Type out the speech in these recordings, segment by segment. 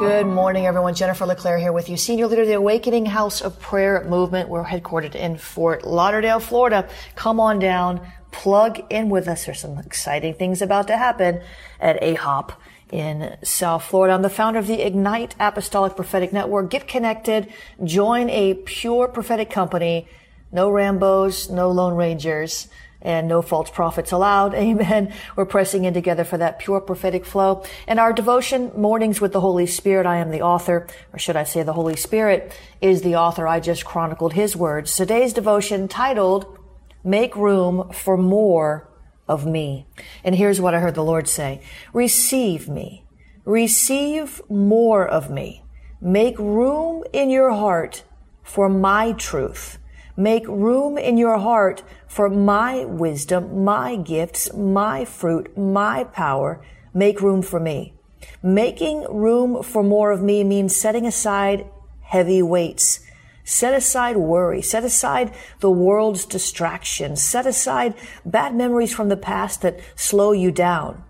Good morning, everyone. Jennifer LeClaire here with you, Senior Leader of the Awakening House of Prayer Movement. We're headquartered in Fort Lauderdale, Florida. Come on down, plug in with us. There's some exciting things about to happen at AHOP in South Florida. I'm the founder of the Ignite Apostolic Prophetic Network. Get connected, join a pure prophetic company. No Rambos, no Lone Rangers and no false prophets allowed. Amen. We're pressing in together for that pure prophetic flow. And our devotion, Mornings with the Holy Spirit, I am the author, or should I say the Holy Spirit is the author. I just chronicled his words. Today's devotion titled, Make Room for More of Me. And here's what I heard the Lord say. Receive me. Receive more of me. Make room in your heart for my truth. Make room in your heart for my wisdom, my gifts, my fruit, my power. Make room for me. Making room for more of me means setting aside heavy weights. Set aside worry. Set aside the world's distractions. Set aside bad memories from the past that slow you down.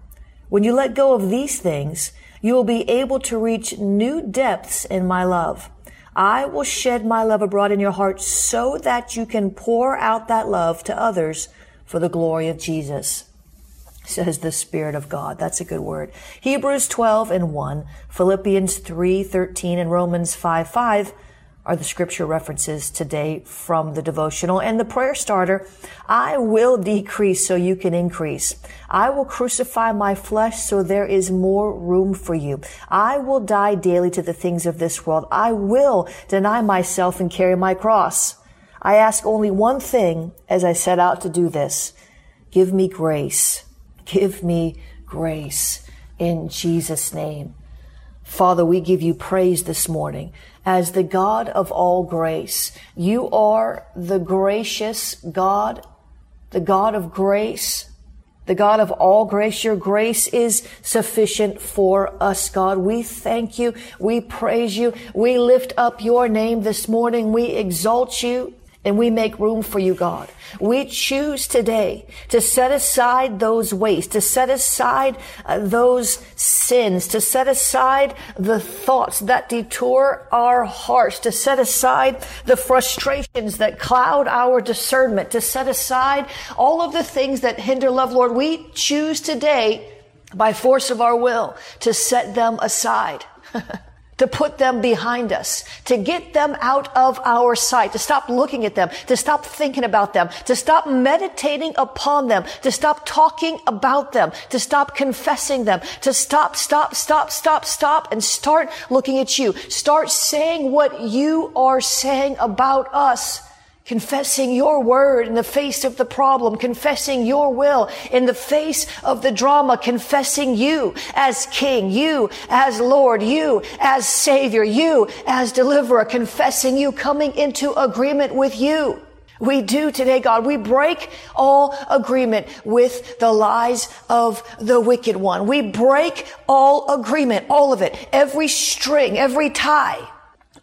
When you let go of these things, you will be able to reach new depths in my love. I will shed my love abroad in your heart so that you can pour out that love to others for the glory of Jesus. Says the Spirit of God. That's a good word. Hebrews 12 and 1, Philippians 3, 13, and Romans 5, 5 are the scripture references today from the devotional and the prayer starter. I will decrease so you can increase. I will crucify my flesh so there is more room for you. I will die daily to the things of this world. I will deny myself and carry my cross. I ask only one thing as I set out to do this. Give me grace. Give me grace in Jesus' name. Father, we give you praise this morning as the God of all grace. You are the gracious God, the God of grace, the God of all grace. Your grace is sufficient for us, God. We thank you. We praise you. We lift up your name this morning. We exalt you and we make room for you, God. We choose today to set aside those weights, to set aside uh, those sins, to set aside the thoughts that detour our hearts, to set aside the frustrations that cloud our discernment, to set aside all of the things that hinder love, Lord. We choose today by force of our will to set them aside. to put them behind us, to get them out of our sight, to stop looking at them, to stop thinking about them, to stop meditating upon them, to stop talking about them, to stop confessing them, to stop, stop, stop, stop, stop, and start looking at you. Start saying what you are saying about us confessing your word in the face of the problem, confessing your will in the face of the drama, confessing you as king, you as Lord, you as savior, you as deliverer, confessing you, coming into agreement with you. We do today, God. We break all agreement with the lies of the wicked one. We break all agreement, all of it, every string, every tie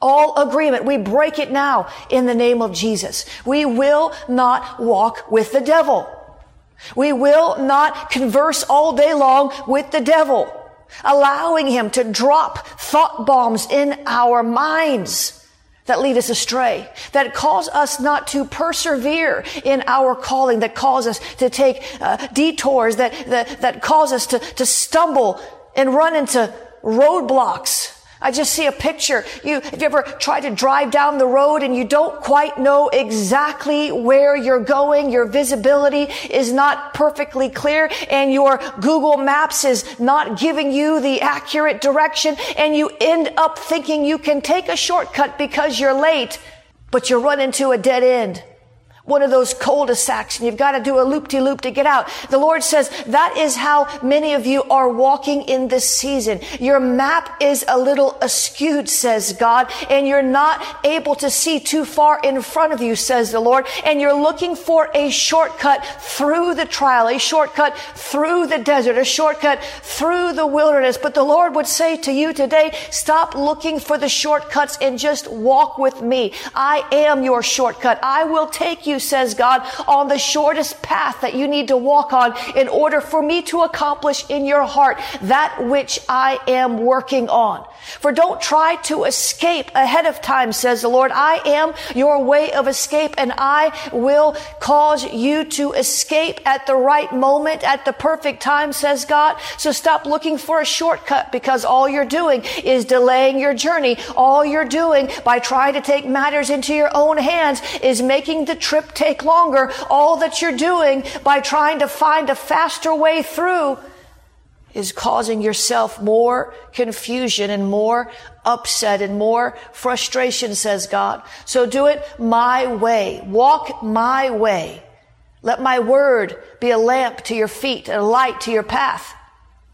all agreement. We break it now in the name of Jesus. We will not walk with the devil. We will not converse all day long with the devil, allowing him to drop thought bombs in our minds that lead us astray, that cause us not to persevere in our calling, that cause us to take uh, detours, that, that, that cause us to, to stumble and run into roadblocks I just see a picture. You, have you ever tried to drive down the road and you don't quite know exactly where you're going? Your visibility is not perfectly clear and your Google Maps is not giving you the accurate direction and you end up thinking you can take a shortcut because you're late, but you run into a dead end one of those cul-de-sacs and you've got to do a loop-de-loop to get out. The Lord says that is how many of you are walking in this season. Your map is a little askewed, says God, and you're not able to see too far in front of you, says the Lord, and you're looking for a shortcut through the trial, a shortcut through the desert, a shortcut through the wilderness. But the Lord would say to you today, stop looking for the shortcuts and just walk with me. I am your shortcut. I will take you says God, on the shortest path that you need to walk on in order for me to accomplish in your heart that which I am working on. For don't try to escape ahead of time, says the Lord. I am your way of escape and I will cause you to escape at the right moment, at the perfect time, says God. So stop looking for a shortcut because all you're doing is delaying your journey. All you're doing by trying to take matters into your own hands is making the trip take longer. All that you're doing by trying to find a faster way through is causing yourself more confusion and more upset and more frustration, says God. So do it my way. Walk my way. Let my word be a lamp to your feet and a light to your path.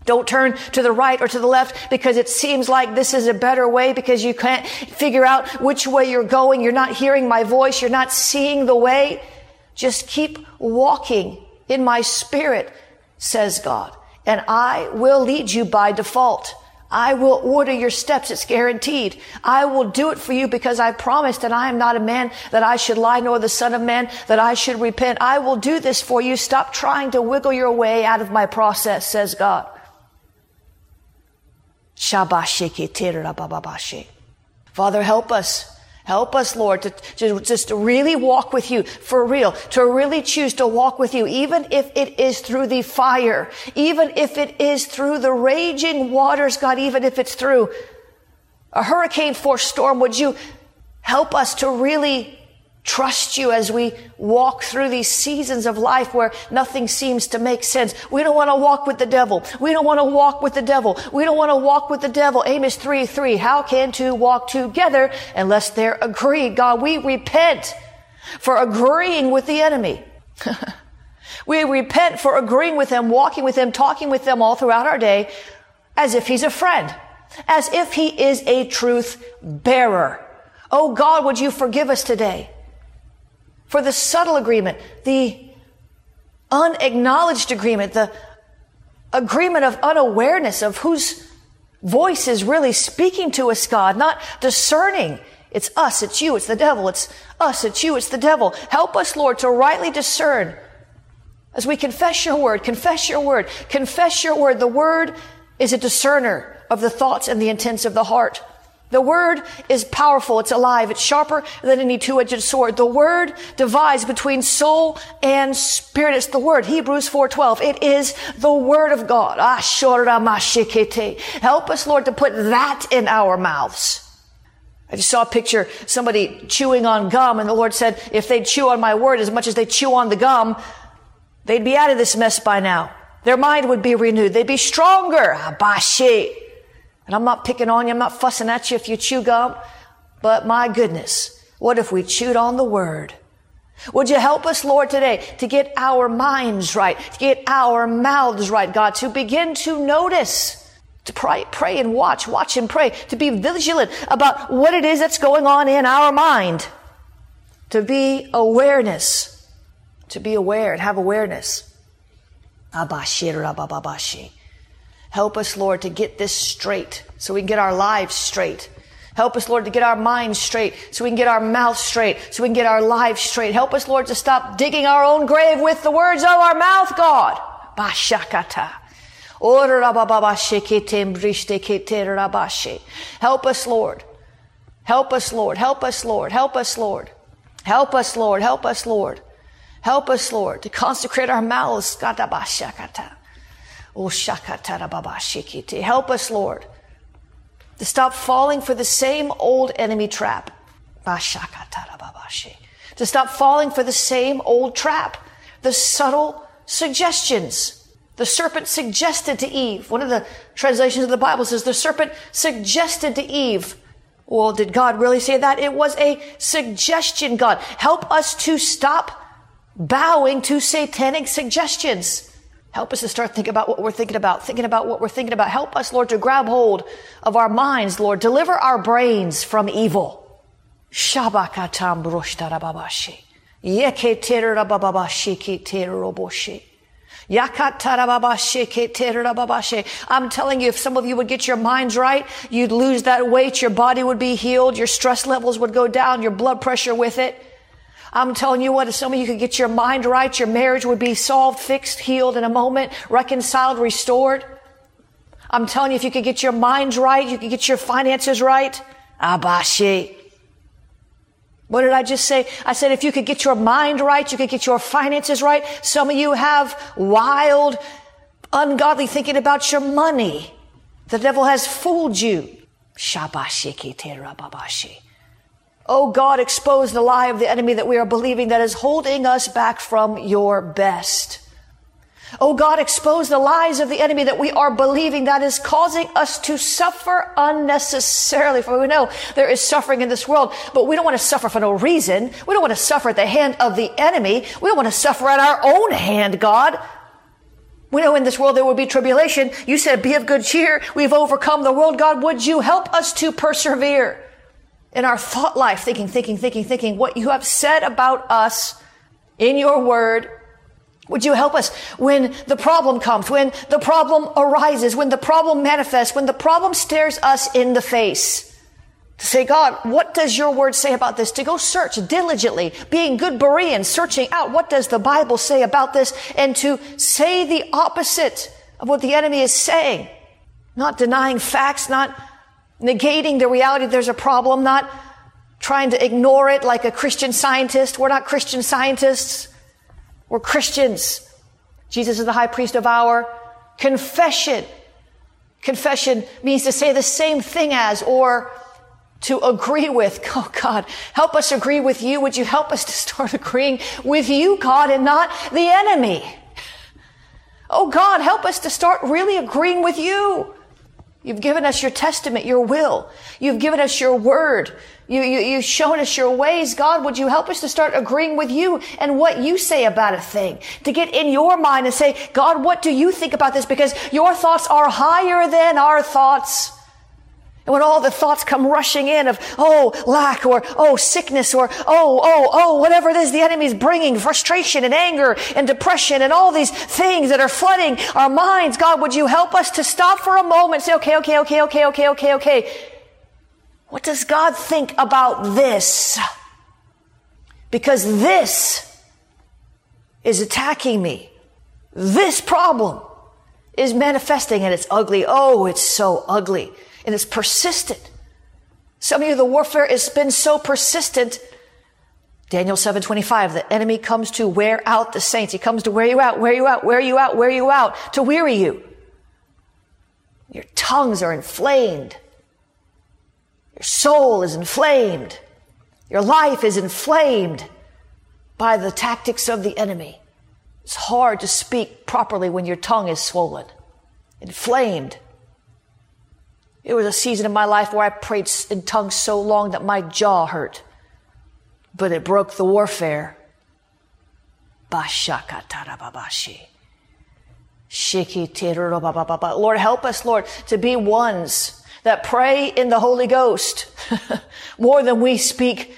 Don't turn to the right or to the left because it seems like this is a better way because you can't figure out which way you're going. You're not hearing my voice. You're not seeing the way. Just keep walking in my spirit, says God and I will lead you by default. I will order your steps. It's guaranteed. I will do it for you because I promised and I am not a man that I should lie nor the son of man that I should repent. I will do this for you. Stop trying to wiggle your way out of my process, says God. Father, help us. Help us, Lord, to, to just really walk with you for real, to really choose to walk with you, even if it is through the fire, even if it is through the raging waters, God, even if it's through a hurricane force storm. Would you help us to really trust you as we walk through these seasons of life where nothing seems to make sense. We don't want to walk with the devil. We don't want to walk with the devil. We don't want to walk with the devil. Amos 3, 3. How can two walk together unless they're agreed? God, we repent for agreeing with the enemy. we repent for agreeing with him, walking with him, talking with them all throughout our day as if he's a friend, as if he is a truth bearer. Oh God, would you forgive us today? For the subtle agreement, the unacknowledged agreement, the agreement of unawareness of whose voice is really speaking to us, God, not discerning. It's us, it's you, it's the devil, it's us, it's you, it's the devil. Help us, Lord, to rightly discern as we confess your word, confess your word, confess your word. The word is a discerner of the thoughts and the intents of the heart. The word is powerful. It's alive. It's sharper than any two-edged sword. The word divides between soul and spirit. It's the word. Hebrews 4.12. It is the word of God. Ah, Help us, Lord, to put that in our mouths. I just saw a picture, somebody chewing on gum, and the Lord said, if they chew on my word as much as they chew on the gum, they'd be out of this mess by now. Their mind would be renewed. They'd be stronger. Abashi. And I'm not picking on you. I'm not fussing at you if you chew gum. But my goodness, what if we chewed on the word? Would you help us, Lord, today to get our minds right, to get our mouths right, God, to begin to notice, to pray, pray and watch, watch and pray, to be vigilant about what it is that's going on in our mind, to be awareness, to be aware and have awareness. Help us, Lord, to get this straight so we can get our lives straight. Help us, Lord, to get our minds straight so we can get our mouth straight, so we can get our lives straight. Help us, Lord, to stop digging our own grave with the words of our mouth, God. Bashakata. Help us, Lord, Help us, Lord. Help us, Lord. Help us, Lord. Help us, Lord. Help us, Lord. Help us, Lord, to consecrate our mouths. Oh, Help us, Lord, to stop falling for the same old enemy trap. To stop falling for the same old trap. The subtle suggestions. The serpent suggested to Eve. One of the translations of the Bible says the serpent suggested to Eve. Well, did God really say that? It was a suggestion, God. Help us to stop bowing to satanic suggestions. Help us to start thinking about what we're thinking about, thinking about what we're thinking about. Help us, Lord, to grab hold of our minds, Lord. Deliver our brains from evil. Shabakatam broshtarababashi. Yeketerarababashi keteroboshi. I'm telling you, if some of you would get your minds right, you'd lose that weight, your body would be healed, your stress levels would go down, your blood pressure with it. I'm telling you what, if some of you could get your mind right, your marriage would be solved, fixed, healed in a moment, reconciled, restored. I'm telling you, if you could get your minds right, you could get your finances right. Abashi. What did I just say? I said if you could get your mind right, you could get your finances right. Some of you have wild, ungodly thinking about your money. The devil has fooled you. Oh God, expose the lie of the enemy that we are believing that is holding us back from your best. Oh God, expose the lies of the enemy that we are believing that is causing us to suffer unnecessarily. For we know there is suffering in this world, but we don't want to suffer for no reason. We don't want to suffer at the hand of the enemy. We don't want to suffer at our own hand, God. We know in this world there will be tribulation. You said, be of good cheer. We've overcome the world. God, would you help us to persevere in our thought life, thinking, thinking, thinking, thinking what you have said about us in your word would you help us when the problem comes, when the problem arises, when the problem manifests, when the problem stares us in the face? To say, God, what does your word say about this? To go search diligently, being good Bereans, searching out what does the Bible say about this, and to say the opposite of what the enemy is saying. Not denying facts, not negating the reality there's a problem, not trying to ignore it like a Christian scientist. We're not Christian scientists. We're Christians. Jesus is the high priest of our confession. Confession means to say the same thing as or to agree with. Oh God, help us agree with you. Would you help us to start agreeing with you, God, and not the enemy? Oh God, help us to start really agreeing with you. You've given us your testament, your will. You've given us your word. You, you, you've shown us your ways. God, would you help us to start agreeing with you and what you say about a thing? To get in your mind and say, God, what do you think about this? Because your thoughts are higher than our thoughts. And when all the thoughts come rushing in of, oh, lack or, oh, sickness or, oh, oh, oh, whatever it is the enemy's bringing, frustration and anger and depression and all these things that are flooding our minds, God, would you help us to stop for a moment say, okay, okay, okay, okay, okay, okay, okay. What does God think about this? Because this is attacking me. This problem is manifesting and it's ugly. Oh, it's so ugly and it's persistent. Some of you, the warfare has been so persistent. Daniel 7:25, the enemy comes to wear out the saints. He comes to wear you out, wear you out, wear you out, wear you out, to weary you. Your tongues are inflamed. Your soul is inflamed. Your life is inflamed by the tactics of the enemy. It's hard to speak properly when your tongue is swollen, inflamed. It was a season of my life where I prayed in tongues so long that my jaw hurt. But it broke the warfare. Lord, help us, Lord, to be ones that pray in the Holy Ghost more than we speak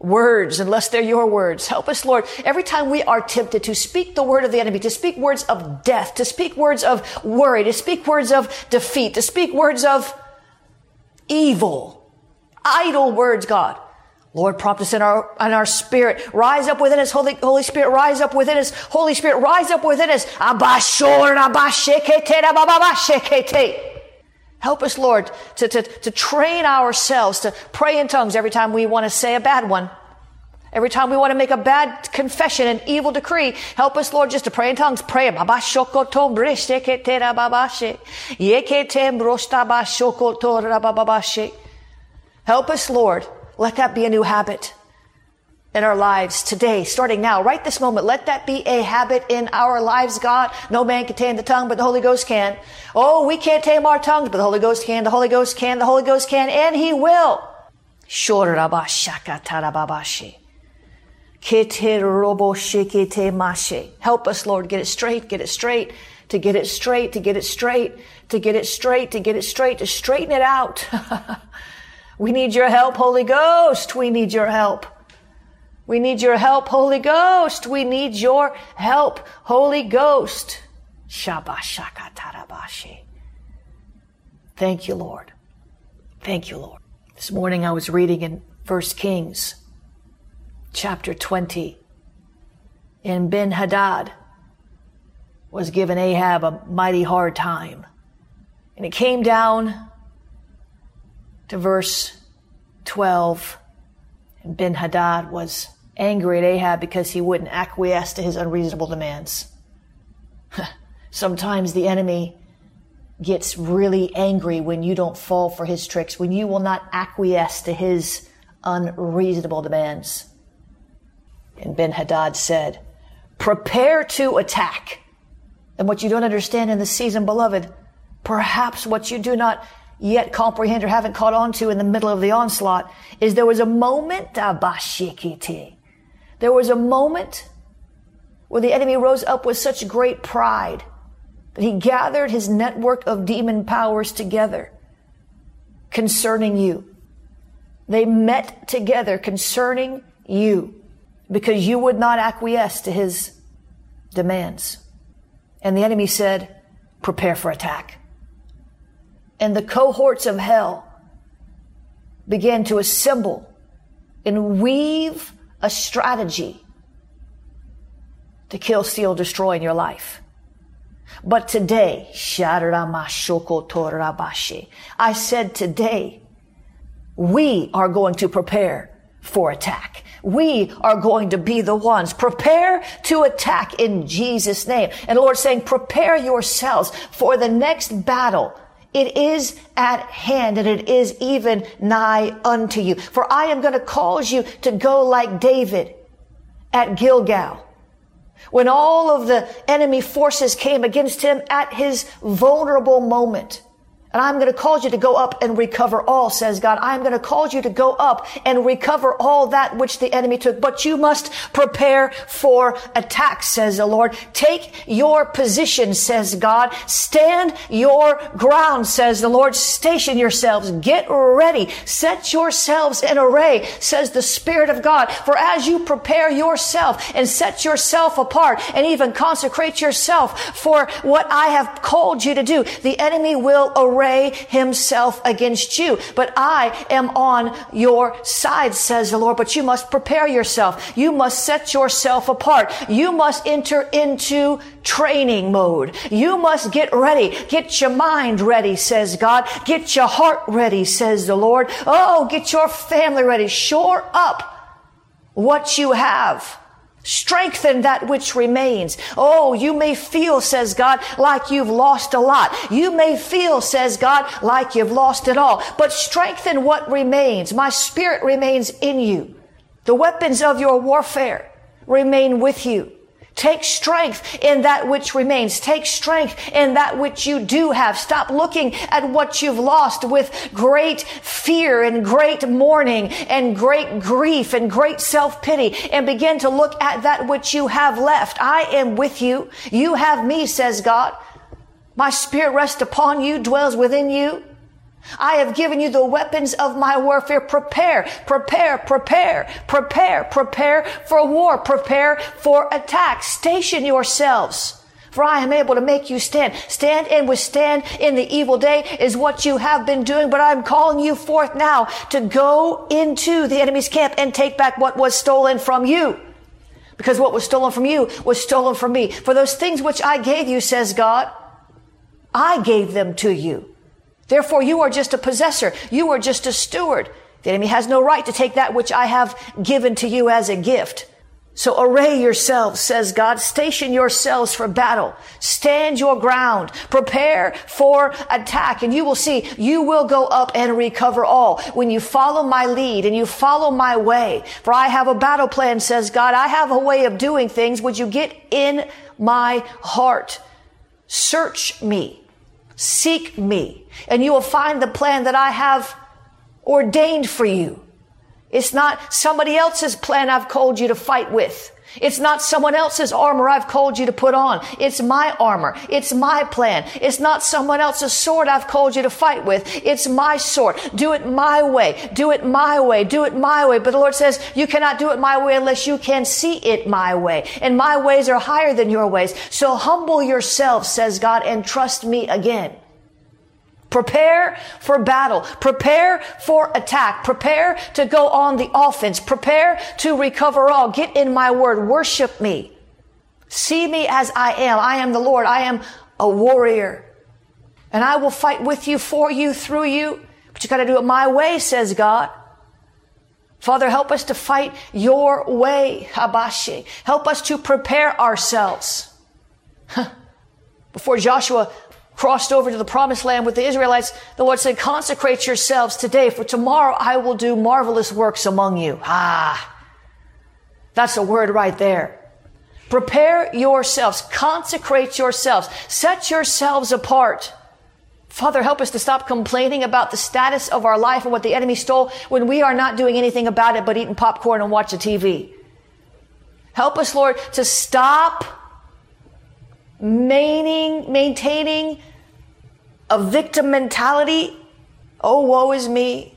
words unless they're your words. Help us, Lord. Every time we are tempted to speak the word of the enemy, to speak words of death, to speak words of worry, to speak words of defeat, to speak words of evil, idle words, God. Lord, prompt us in our, in our spirit. Rise up within us. Holy, Holy Spirit, rise up within us. Holy Spirit, rise up within us. Help us, Lord, to, to, to train ourselves to pray in tongues every time we want to say a bad one. Every time we want to make a bad confession, an evil decree, help us, Lord, just to pray in tongues. Pray. Help us, Lord. Let that be a new habit in our lives today, starting now, right this moment. Let that be a habit in our lives, God. No man can tame the tongue, but the Holy Ghost can. Oh, we can't tame our tongues, but the Holy Ghost can. The Holy Ghost can. The Holy Ghost can, and He will. Help us, Lord, get it straight, get it straight, to get it straight, to get it straight, to get it straight, to get it straight, to straighten it out. we need your help, Holy Ghost. We need your help. We need your help, Holy Ghost. We need your help, Holy Ghost. Thank you, Lord. Thank you, Lord. This morning I was reading in 1 Kings chapter 20. And Ben Hadad was giving Ahab a mighty hard time. And it came down to verse 12. And Ben Hadad was angry at Ahab because he wouldn't acquiesce to his unreasonable demands. Sometimes the enemy gets really angry when you don't fall for his tricks, when you will not acquiesce to his unreasonable demands. And Ben Hadad said, Prepare to attack. And what you don't understand in this season, beloved, perhaps what you do not yet comprehend or haven't caught on to in the middle of the onslaught is there was a moment, abashikiti. There was a moment where the enemy rose up with such great pride that he gathered his network of demon powers together concerning you. They met together concerning you because you would not acquiesce to his demands. And the enemy said, prepare for attack. And the cohorts of hell began to assemble and weave a strategy to kill, steal, destroy in your life. But today, I said today, we are going to prepare for attack. We are going to be the ones. Prepare to attack in Jesus' name. And the Lord saying, prepare yourselves for the next battle. It is at hand and it is even nigh unto you. For I am going to cause you to go like David at Gilgal. When all of the enemy forces came against him at his vulnerable moment. And I'm going to cause you to go up and recover all, says God. I'm going to cause you to go up and recover all that which the enemy took. But you must prepare for attack, says the Lord. Take your position, says God. Stand your ground, says the Lord. Station yourselves. Get ready. Set yourselves in array, says the Spirit of God. For as you prepare yourself and set yourself apart and even consecrate yourself for what I have called you to do, the enemy will array array himself against you. But I am on your side, says the Lord. But you must prepare yourself. You must set yourself apart. You must enter into training mode. You must get ready. Get your mind ready, says God. Get your heart ready, says the Lord. Oh, get your family ready. Shore up what you have. Strengthen that which remains. Oh, you may feel, says God, like you've lost a lot. You may feel, says God, like you've lost it all. But strengthen what remains. My spirit remains in you. The weapons of your warfare remain with you. Take strength in that which remains. Take strength in that which you do have. Stop looking at what you've lost with great fear and great mourning and great grief and great self-pity and begin to look at that which you have left. I am with you. You have me, says God. My spirit rests upon you, dwells within you. I have given you the weapons of my warfare. Prepare, prepare, prepare, prepare, prepare for war, prepare for attack. Station yourselves. For I am able to make you stand. Stand and withstand in the evil day is what you have been doing, but I'm calling you forth now to go into the enemy's camp and take back what was stolen from you. Because what was stolen from you was stolen from me. For those things which I gave you, says God, I gave them to you Therefore, you are just a possessor. You are just a steward. The enemy has no right to take that which I have given to you as a gift. So array yourselves, says God. Station yourselves for battle. Stand your ground. Prepare for attack. And you will see, you will go up and recover all. When you follow my lead and you follow my way. For I have a battle plan, says God. I have a way of doing things. Would you get in my heart? Search me. Seek me. And you will find the plan that I have ordained for you. It's not somebody else's plan I've called you to fight with. It's not someone else's armor I've called you to put on. It's my armor. It's my plan. It's not someone else's sword I've called you to fight with. It's my sword. Do it my way. Do it my way. Do it my way. But the Lord says, you cannot do it my way unless you can see it my way. And my ways are higher than your ways. So humble yourself, says God, and trust me again. Prepare for battle. Prepare for attack. Prepare to go on the offense. Prepare to recover all. Get in my word. Worship me. See me as I am. I am the Lord. I am a warrior. And I will fight with you, for you, through you. But you gotta do it my way, says God. Father, help us to fight your way, Habashi. Help us to prepare ourselves. Before Joshua crossed over to the promised land with the Israelites, the Lord said, consecrate yourselves today, for tomorrow I will do marvelous works among you. Ah, that's a word right there. Prepare yourselves, consecrate yourselves, set yourselves apart. Father, help us to stop complaining about the status of our life and what the enemy stole when we are not doing anything about it but eating popcorn and watching TV. Help us, Lord, to stop maintaining, maintaining a victim mentality. Oh, woe is me.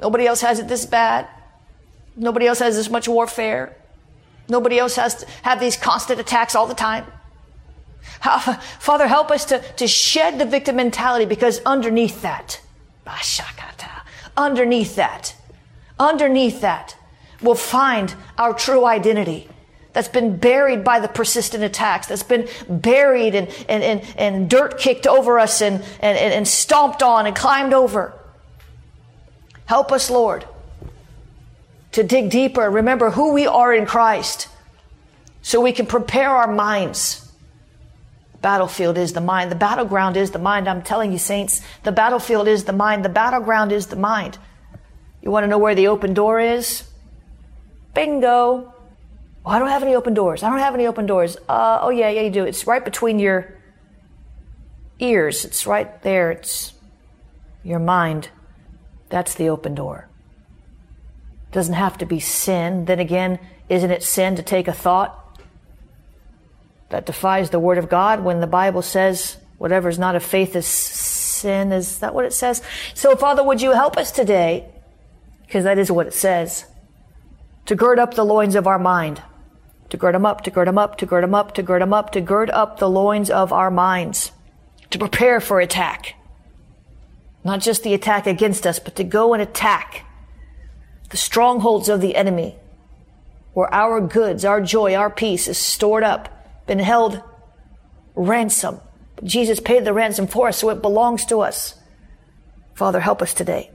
Nobody else has it this bad. Nobody else has this much warfare. Nobody else has to have these constant attacks all the time. Father, help us to, to shed the victim mentality because underneath that, underneath that, underneath that, we'll find our true identity that's been buried by the persistent attacks, that's been buried and, and, and, and dirt kicked over us and, and, and stomped on and climbed over. Help us, Lord, to dig deeper, remember who we are in Christ, so we can prepare our minds. Battlefield is the mind. The battleground is the mind. I'm telling you, saints, the battlefield is the mind. The battleground is the mind. You want to know where the open door is? Bingo. I don't have any open doors. I don't have any open doors. Uh, oh, yeah, yeah, you do. It's right between your ears. It's right there. It's your mind. That's the open door. Doesn't have to be sin. Then again, isn't it sin to take a thought that defies the word of God when the Bible says whatever is not of faith is sin? Is that what it says? So, Father, would you help us today? Because that is what it says. To gird up the loins of our mind to gird them up, to gird them up, to gird them up, to gird them up, to gird up the loins of our minds, to prepare for attack. Not just the attack against us, but to go and attack the strongholds of the enemy, where our goods, our joy, our peace is stored up, been held ransom. Jesus paid the ransom for us, so it belongs to us. Father, help us today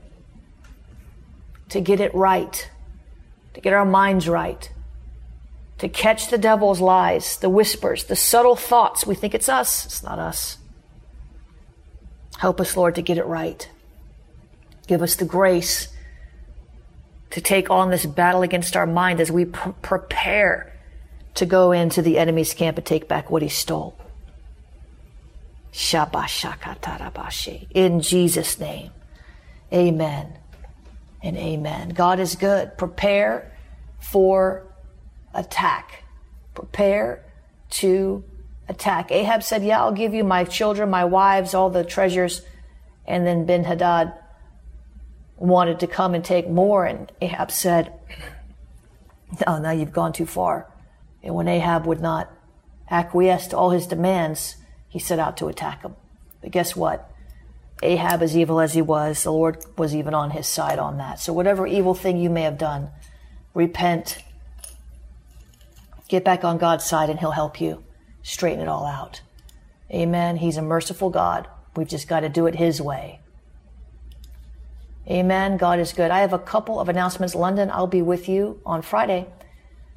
to get it right, to get our minds right, to catch the devil's lies, the whispers, the subtle thoughts. We think it's us. It's not us. Help us, Lord, to get it right. Give us the grace to take on this battle against our mind as we pr- prepare to go into the enemy's camp and take back what he stole. In Jesus' name. Amen and amen. God is good. Prepare for attack. Prepare to attack. Ahab said, Yeah, I'll give you my children, my wives, all the treasures. And then Ben Hadad wanted to come and take more. And Ahab said, No, now you've gone too far. And when Ahab would not acquiesce to all his demands, he set out to attack him. But guess what? Ahab, as evil as he was, the Lord was even on his side on that. So, whatever evil thing you may have done, repent Get back on God's side and He'll help you straighten it all out. Amen. He's a merciful God. We've just got to do it His way. Amen. God is good. I have a couple of announcements. London, I'll be with you on Friday.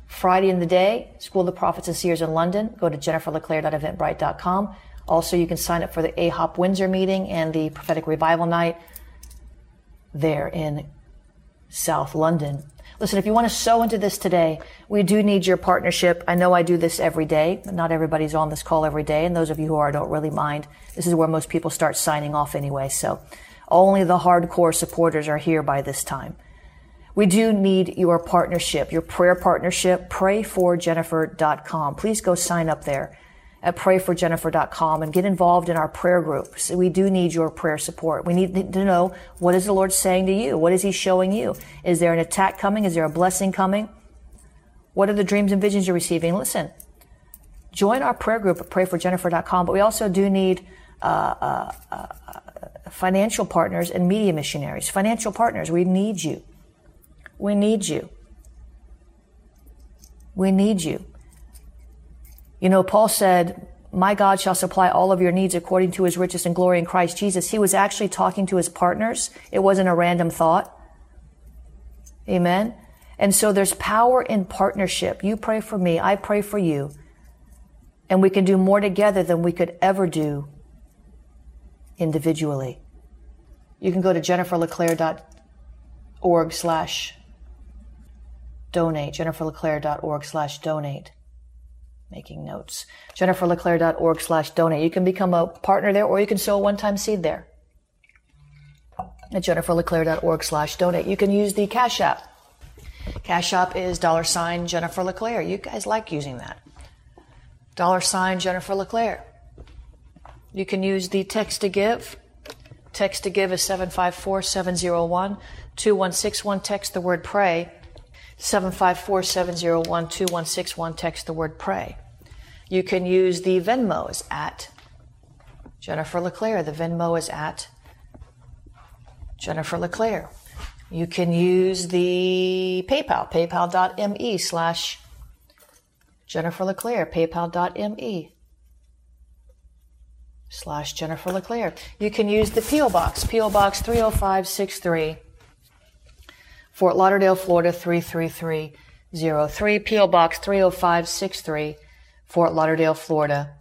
Friday in the day, School of the Prophets and Seers in London. Go to jenniferleclaire.eventbrite.com. Also, you can sign up for the AHOP Windsor meeting and the prophetic revival night there in South London. Listen, if you want to sow into this today, we do need your partnership. I know I do this every day. Not everybody's on this call every day, and those of you who are don't really mind. This is where most people start signing off anyway, so only the hardcore supporters are here by this time. We do need your partnership, your prayer partnership, prayforjennifer.com. Please go sign up there at prayforjennifer.com and get involved in our prayer groups. We do need your prayer support. We need to know what is the Lord saying to you? What is He showing you? Is there an attack coming? Is there a blessing coming? What are the dreams and visions you're receiving? Listen, join our prayer group at prayforjennifer.com, but we also do need uh, uh, uh, financial partners and media missionaries. Financial partners, we need you. We need you. We need you. You know, Paul said, my God shall supply all of your needs according to his riches and glory in Christ Jesus. He was actually talking to his partners. It wasn't a random thought. Amen. And so there's power in partnership. You pray for me. I pray for you. And we can do more together than we could ever do individually. You can go to jenniferleclaire.org slash donate, jenniferleclaire.org slash donate making notes. JenniferLeClaire.org slash donate. You can become a partner there or you can sow a one-time seed there at JenniferLeClaire.org slash donate. You can use the Cash App. Cash App is dollar sign Jennifer LeClaire. You guys like using that. Dollar sign Jennifer LeClaire. You can use the text to give. Text to give is 754 701 2161. Text the word pray. 754 701 2161. Text the word pray. You can use the Venmo is at Jennifer LeClaire. The Venmo is at Jennifer LeClaire. You can use the PayPal, paypal.me slash Jennifer LeClaire, paypal.me slash Jennifer LeClaire. You can use the P.O. Box, P.O. Box 30563, Fort Lauderdale, Florida 33303, P.O. Box 30563, Fort Lauderdale, Florida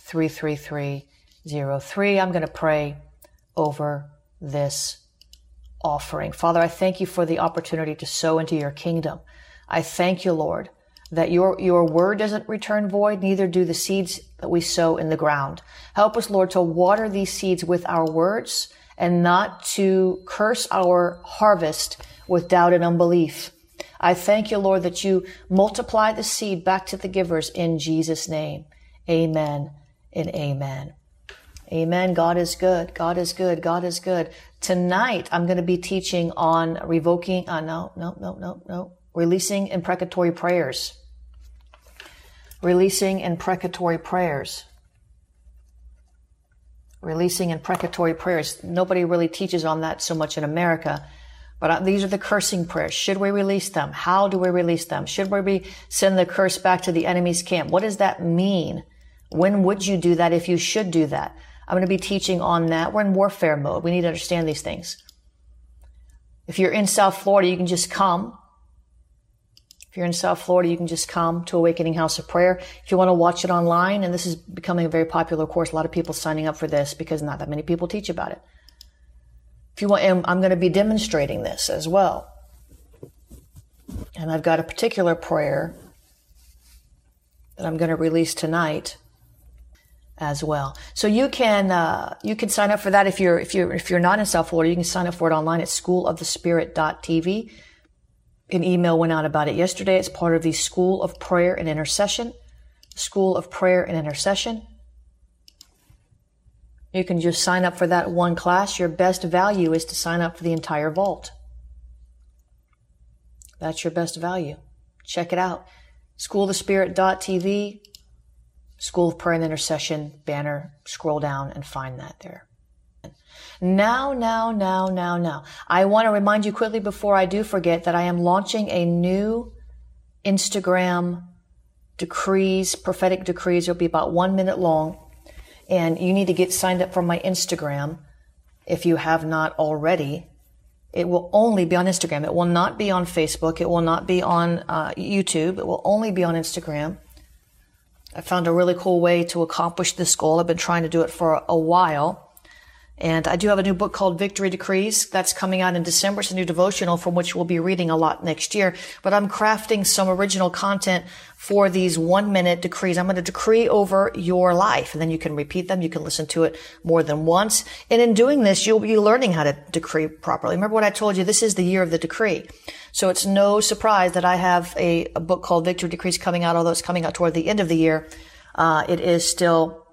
33303. I'm going to pray over this offering. Father, I thank you for the opportunity to sow into your kingdom. I thank you, Lord, that your, your word doesn't return void, neither do the seeds that we sow in the ground. Help us, Lord, to water these seeds with our words and not to curse our harvest with doubt and unbelief. I thank you, Lord, that you multiply the seed back to the givers in Jesus' name. Amen and amen. Amen. God is good. God is good. God is good. Tonight, I'm going to be teaching on revoking, uh, no, no, no, no, no, releasing imprecatory prayers. Releasing imprecatory prayers. Releasing imprecatory prayers. Nobody really teaches on that so much in America. But uh, these are the cursing prayers. Should we release them? How do we release them? Should we send the curse back to the enemy's camp? What does that mean? When would you do that if you should do that? I'm going to be teaching on that. We're in warfare mode. We need to understand these things. If you're in South Florida, you can just come. If you're in South Florida, you can just come to Awakening House of Prayer. If you want to watch it online, and this is becoming a very popular course, a lot of people signing up for this because not that many people teach about it. If you want, I'm going to be demonstrating this as well. And I've got a particular prayer that I'm going to release tonight as well. So you can uh, you can sign up for that if you're if you're if you're not in South Florida, you can sign up for it online at schoolofthespirit.tv. An email went out about it yesterday. It's part of the School of Prayer and Intercession. School of Prayer and Intercession. You can just sign up for that one class. Your best value is to sign up for the entire vault. That's your best value. Check it out. Schoolofthespirit.tv, School of Prayer and Intercession banner. Scroll down and find that there. Now, now, now, now, now. I want to remind you quickly before I do forget that I am launching a new Instagram decrees, prophetic decrees. It'll be about one minute long And you need to get signed up for my Instagram if you have not already. It will only be on Instagram. It will not be on Facebook. It will not be on uh, YouTube. It will only be on Instagram. I found a really cool way to accomplish this goal. I've been trying to do it for a while. And I do have a new book called Victory Decrees that's coming out in December. It's a new devotional from which we'll be reading a lot next year. But I'm crafting some original content for these one minute decrees. I'm going to decree over your life and then you can repeat them. You can listen to it more than once. And in doing this, you'll be learning how to decree properly. Remember what I told you? This is the year of the decree. So it's no surprise that I have a, a book called Victory Decrees coming out, although it's coming out toward the end of the year. Uh, it is still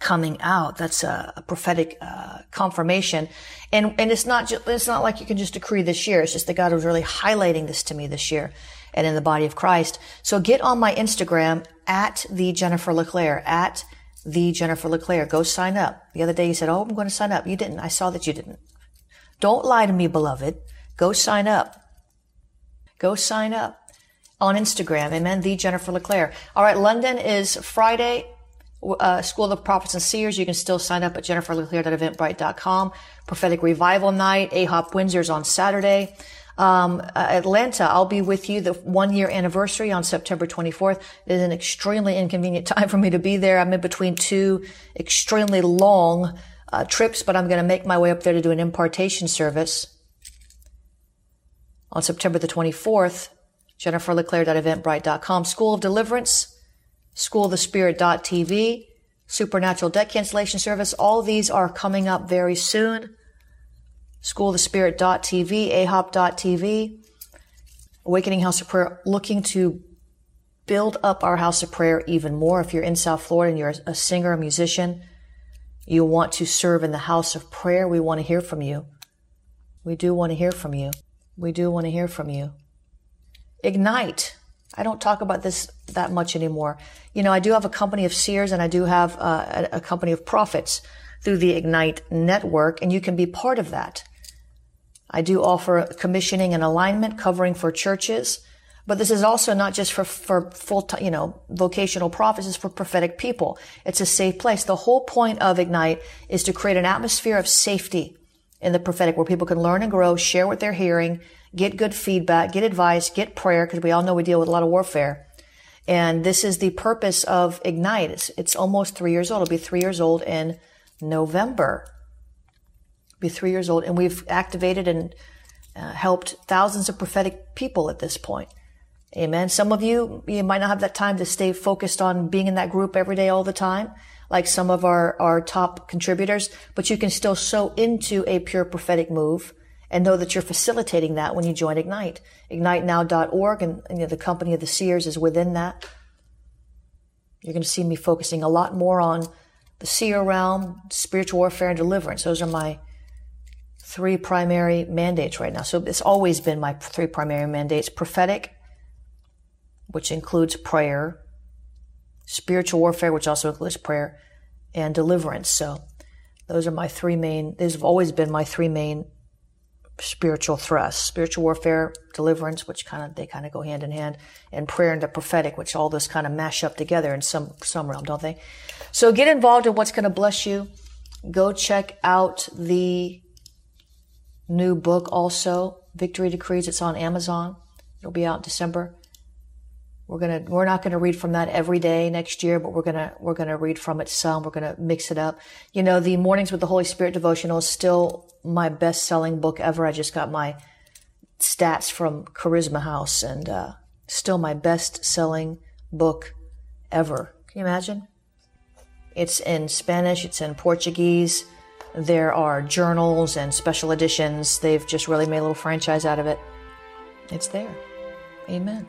coming out. That's a, a prophetic uh, confirmation, and and it's not just, it's not like you can just decree this year. It's just that God was really highlighting this to me this year, and in the body of Christ. So get on my Instagram at the Jennifer LeClaire at the Jennifer LeClaire. Go sign up. The other day you said, "Oh, I'm going to sign up." You didn't. I saw that you didn't. Don't lie to me, beloved. Go sign up. Go sign up on Instagram. Amen. The Jennifer LeClaire. All right. London is Friday, uh, School of Prophets and Seers. You can still sign up at jenniferleclaire.eventbrite.com. Prophetic Revival Night, AHOP Windsor's on Saturday. Um, Atlanta, I'll be with you the one year anniversary on September 24th. It is an extremely inconvenient time for me to be there. I'm in between two extremely long uh, trips, but I'm going to make my way up there to do an impartation service on September the 24th. JenniferLeClaire.eventbrite.com. School of Deliverance schoolofthespirit.tv, supernatural debt cancellation service. All these are coming up very soon. Schoolofthespirit.tv, ahop.tv, Awakening House of Prayer, looking to build up our house of prayer even more. If you're in South Florida and you're a singer, a musician, you want to serve in the house of prayer, we want to hear from you. We do want to hear from you. We do want to hear from you. Ignite. I don't talk about this that much anymore. You know, I do have a company of seers and I do have uh, a, a company of prophets through the Ignite network, and you can be part of that. I do offer commissioning and alignment covering for churches, but this is also not just for, for full time, you know, vocational prophets, it's for prophetic people. It's a safe place. The whole point of Ignite is to create an atmosphere of safety in the prophetic where people can learn and grow, share what they're hearing, get good feedback, get advice, get prayer, because we all know we deal with a lot of warfare. And this is the purpose of Ignite. It's, it's almost three years old. It'll be three years old in November. It'll be three years old. And we've activated and uh, helped thousands of prophetic people at this point. Amen. Some of you, you might not have that time to stay focused on being in that group every day all the time, like some of our, our top contributors, but you can still sow into a pure prophetic move and know that you're facilitating that when you join Ignite. IgniteNow.org and, and you know, the company of the seers is within that. You're going to see me focusing a lot more on the seer realm, spiritual warfare, and deliverance. Those are my three primary mandates right now. So it's always been my three primary mandates prophetic, which includes prayer, spiritual warfare, which also includes prayer, and deliverance. So those are my three main, these have always been my three main spiritual thrusts spiritual warfare deliverance which kind of they kind of go hand in hand and prayer and the prophetic which all this kind of mash up together in some some realm don't they? So get involved in what's going to bless you. Go check out the new book also victory decrees. It's on amazon. It'll be out in december we're gonna we're not gonna read from that every day next year, but we're gonna we're gonna read from it some. We're gonna mix it up. You know, the Mornings with the Holy Spirit devotional is still my best selling book ever. I just got my stats from Charisma House, and uh, still my best selling book ever. Can you imagine? It's in Spanish. It's in Portuguese. There are journals and special editions. They've just really made a little franchise out of it. It's there. Amen.